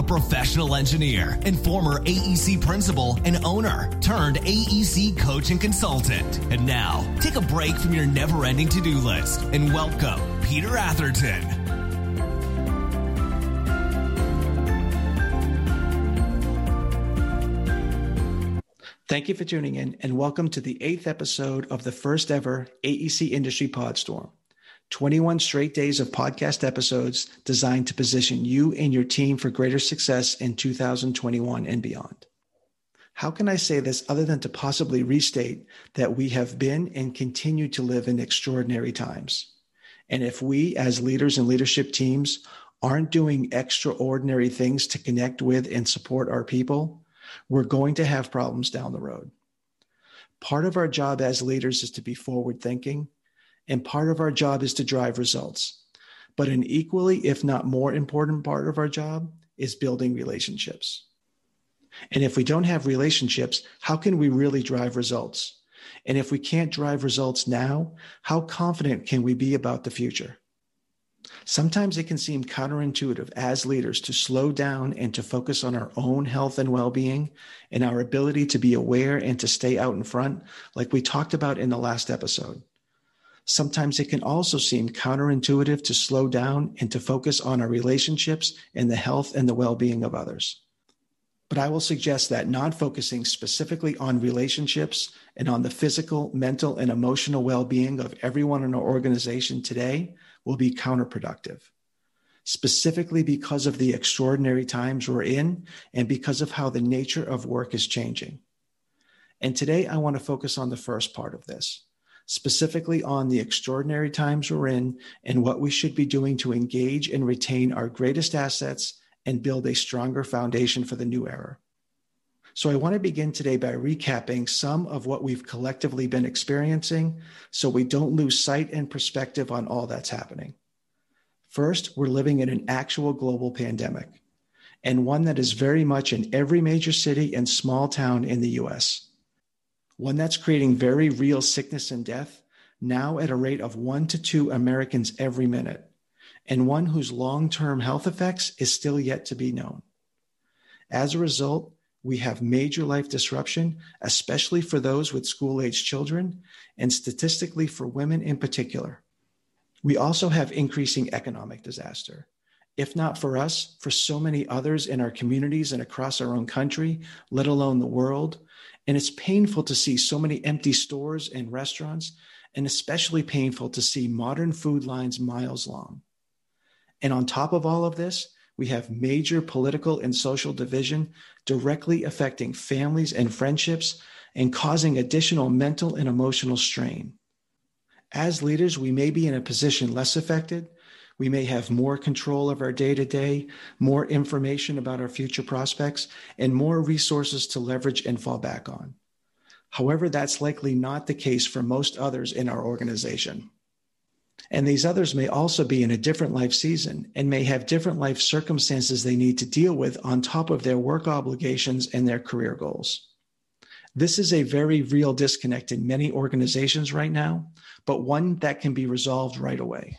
a professional engineer and former AEC principal and owner turned AEC coach and consultant. And now, take a break from your never ending to do list and welcome Peter Atherton. Thank you for tuning in and welcome to the eighth episode of the first ever AEC Industry Podstorm. 21 straight days of podcast episodes designed to position you and your team for greater success in 2021 and beyond. How can I say this other than to possibly restate that we have been and continue to live in extraordinary times? And if we, as leaders and leadership teams, aren't doing extraordinary things to connect with and support our people, we're going to have problems down the road. Part of our job as leaders is to be forward thinking and part of our job is to drive results. But an equally, if not more important part of our job is building relationships. And if we don't have relationships, how can we really drive results? And if we can't drive results now, how confident can we be about the future? Sometimes it can seem counterintuitive as leaders to slow down and to focus on our own health and well being and our ability to be aware and to stay out in front, like we talked about in the last episode. Sometimes it can also seem counterintuitive to slow down and to focus on our relationships and the health and the well being of others. But I will suggest that not focusing specifically on relationships and on the physical, mental, and emotional well being of everyone in our organization today will be counterproductive, specifically because of the extraordinary times we're in and because of how the nature of work is changing. And today I want to focus on the first part of this specifically on the extraordinary times we're in and what we should be doing to engage and retain our greatest assets and build a stronger foundation for the new era. So, I want to begin today by recapping some of what we've collectively been experiencing so we don't lose sight and perspective on all that's happening. First, we're living in an actual global pandemic and one that is very much in every major city and small town in the US one that's creating very real sickness and death, now at a rate of one to two Americans every minute, and one whose long term health effects is still yet to be known. As a result, we have major life disruption, especially for those with school age children, and statistically for women in particular. We also have increasing economic disaster. If not for us, for so many others in our communities and across our own country, let alone the world, and it's painful to see so many empty stores and restaurants, and especially painful to see modern food lines miles long. And on top of all of this, we have major political and social division directly affecting families and friendships and causing additional mental and emotional strain. As leaders, we may be in a position less affected, we may have more control of our day to day, more information about our future prospects, and more resources to leverage and fall back on. However, that's likely not the case for most others in our organization. And these others may also be in a different life season and may have different life circumstances they need to deal with on top of their work obligations and their career goals. This is a very real disconnect in many organizations right now, but one that can be resolved right away.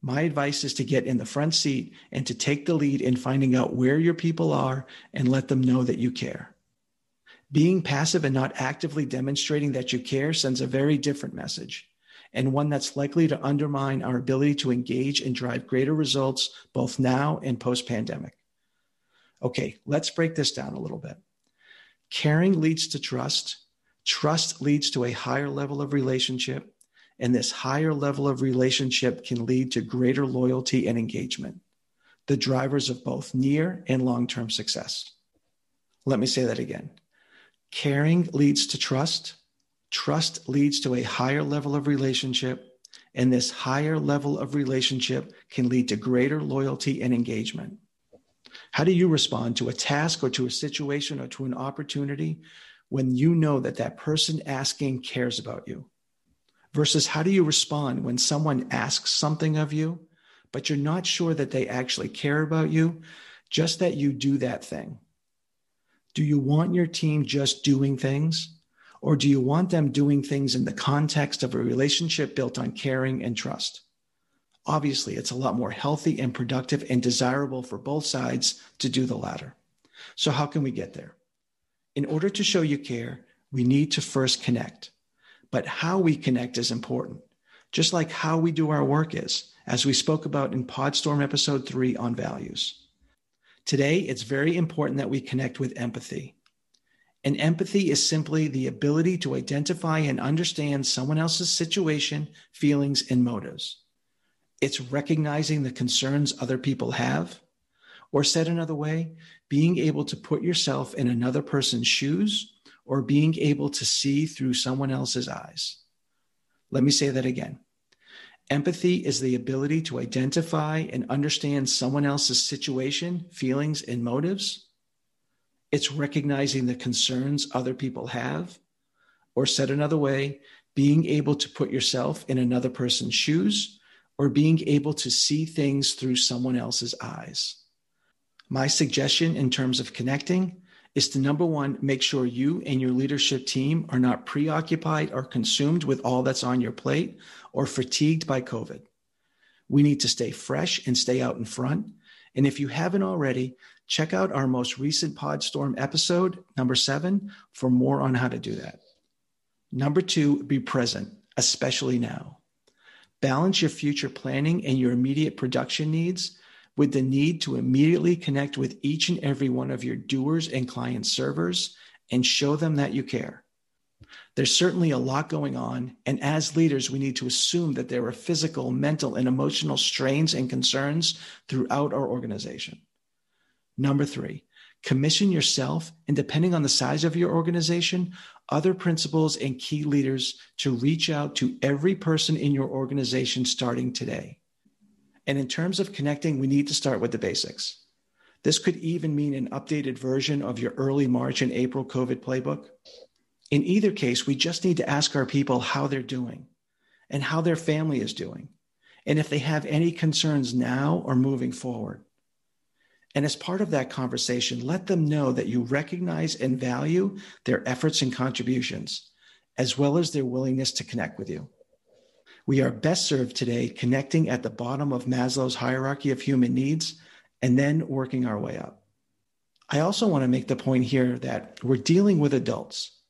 My advice is to get in the front seat and to take the lead in finding out where your people are and let them know that you care. Being passive and not actively demonstrating that you care sends a very different message and one that's likely to undermine our ability to engage and drive greater results both now and post pandemic. Okay, let's break this down a little bit. Caring leads to trust. Trust leads to a higher level of relationship. And this higher level of relationship can lead to greater loyalty and engagement, the drivers of both near and long term success. Let me say that again. Caring leads to trust. Trust leads to a higher level of relationship. And this higher level of relationship can lead to greater loyalty and engagement. How do you respond to a task or to a situation or to an opportunity when you know that that person asking cares about you? Versus how do you respond when someone asks something of you, but you're not sure that they actually care about you, just that you do that thing? Do you want your team just doing things? Or do you want them doing things in the context of a relationship built on caring and trust? Obviously, it's a lot more healthy and productive and desirable for both sides to do the latter. So, how can we get there? In order to show you care, we need to first connect. But how we connect is important, just like how we do our work is, as we spoke about in Podstorm episode three on values. Today, it's very important that we connect with empathy. And empathy is simply the ability to identify and understand someone else's situation, feelings, and motives. It's recognizing the concerns other people have, or said another way, being able to put yourself in another person's shoes or being able to see through someone else's eyes. Let me say that again. Empathy is the ability to identify and understand someone else's situation, feelings, and motives. It's recognizing the concerns other people have, or said another way, being able to put yourself in another person's shoes or being able to see things through someone else's eyes. My suggestion in terms of connecting is to number one, make sure you and your leadership team are not preoccupied or consumed with all that's on your plate or fatigued by COVID. We need to stay fresh and stay out in front. And if you haven't already, check out our most recent Podstorm episode, number seven, for more on how to do that. Number two, be present, especially now. Balance your future planning and your immediate production needs with the need to immediately connect with each and every one of your doers and client servers and show them that you care. There's certainly a lot going on, and as leaders, we need to assume that there are physical, mental, and emotional strains and concerns throughout our organization. Number three, commission yourself, and depending on the size of your organization, other principals and key leaders to reach out to every person in your organization starting today. And in terms of connecting, we need to start with the basics. This could even mean an updated version of your early March and April COVID playbook. In either case, we just need to ask our people how they're doing and how their family is doing, and if they have any concerns now or moving forward. And as part of that conversation, let them know that you recognize and value their efforts and contributions, as well as their willingness to connect with you. We are best served today connecting at the bottom of Maslow's hierarchy of human needs and then working our way up. I also want to make the point here that we're dealing with adults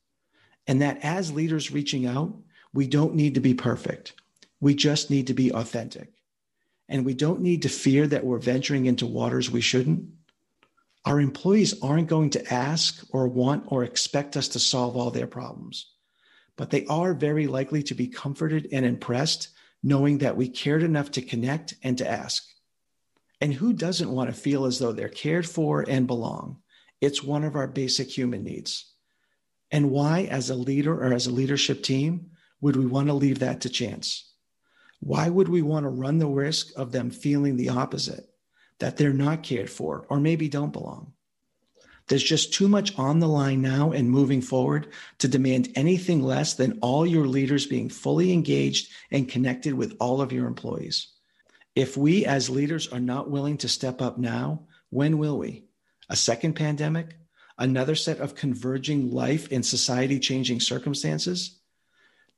and that as leaders reaching out, we don't need to be perfect. We just need to be authentic. And we don't need to fear that we're venturing into waters we shouldn't. Our employees aren't going to ask or want or expect us to solve all their problems but they are very likely to be comforted and impressed knowing that we cared enough to connect and to ask. And who doesn't want to feel as though they're cared for and belong? It's one of our basic human needs. And why, as a leader or as a leadership team, would we want to leave that to chance? Why would we want to run the risk of them feeling the opposite, that they're not cared for or maybe don't belong? There's just too much on the line now and moving forward to demand anything less than all your leaders being fully engaged and connected with all of your employees. If we as leaders are not willing to step up now, when will we? A second pandemic? Another set of converging life and society changing circumstances?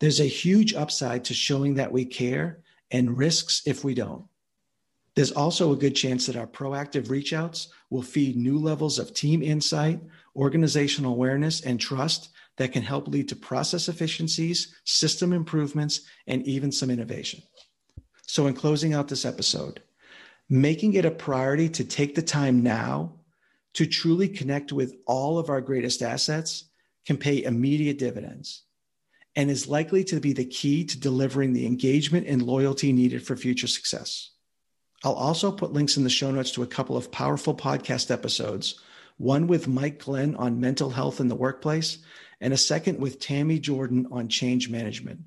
There's a huge upside to showing that we care and risks if we don't. There's also a good chance that our proactive reach outs will feed new levels of team insight, organizational awareness, and trust that can help lead to process efficiencies, system improvements, and even some innovation. So, in closing out this episode, making it a priority to take the time now to truly connect with all of our greatest assets can pay immediate dividends and is likely to be the key to delivering the engagement and loyalty needed for future success. I'll also put links in the show notes to a couple of powerful podcast episodes one with Mike Glenn on mental health in the workplace, and a second with Tammy Jordan on change management,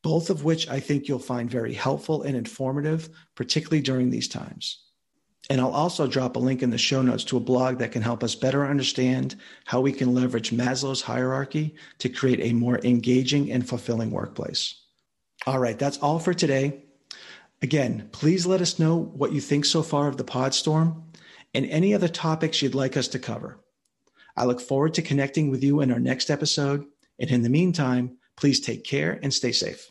both of which I think you'll find very helpful and informative, particularly during these times. And I'll also drop a link in the show notes to a blog that can help us better understand how we can leverage Maslow's hierarchy to create a more engaging and fulfilling workplace. All right, that's all for today. Again, please let us know what you think so far of the Podstorm and any other topics you'd like us to cover. I look forward to connecting with you in our next episode. And in the meantime, please take care and stay safe.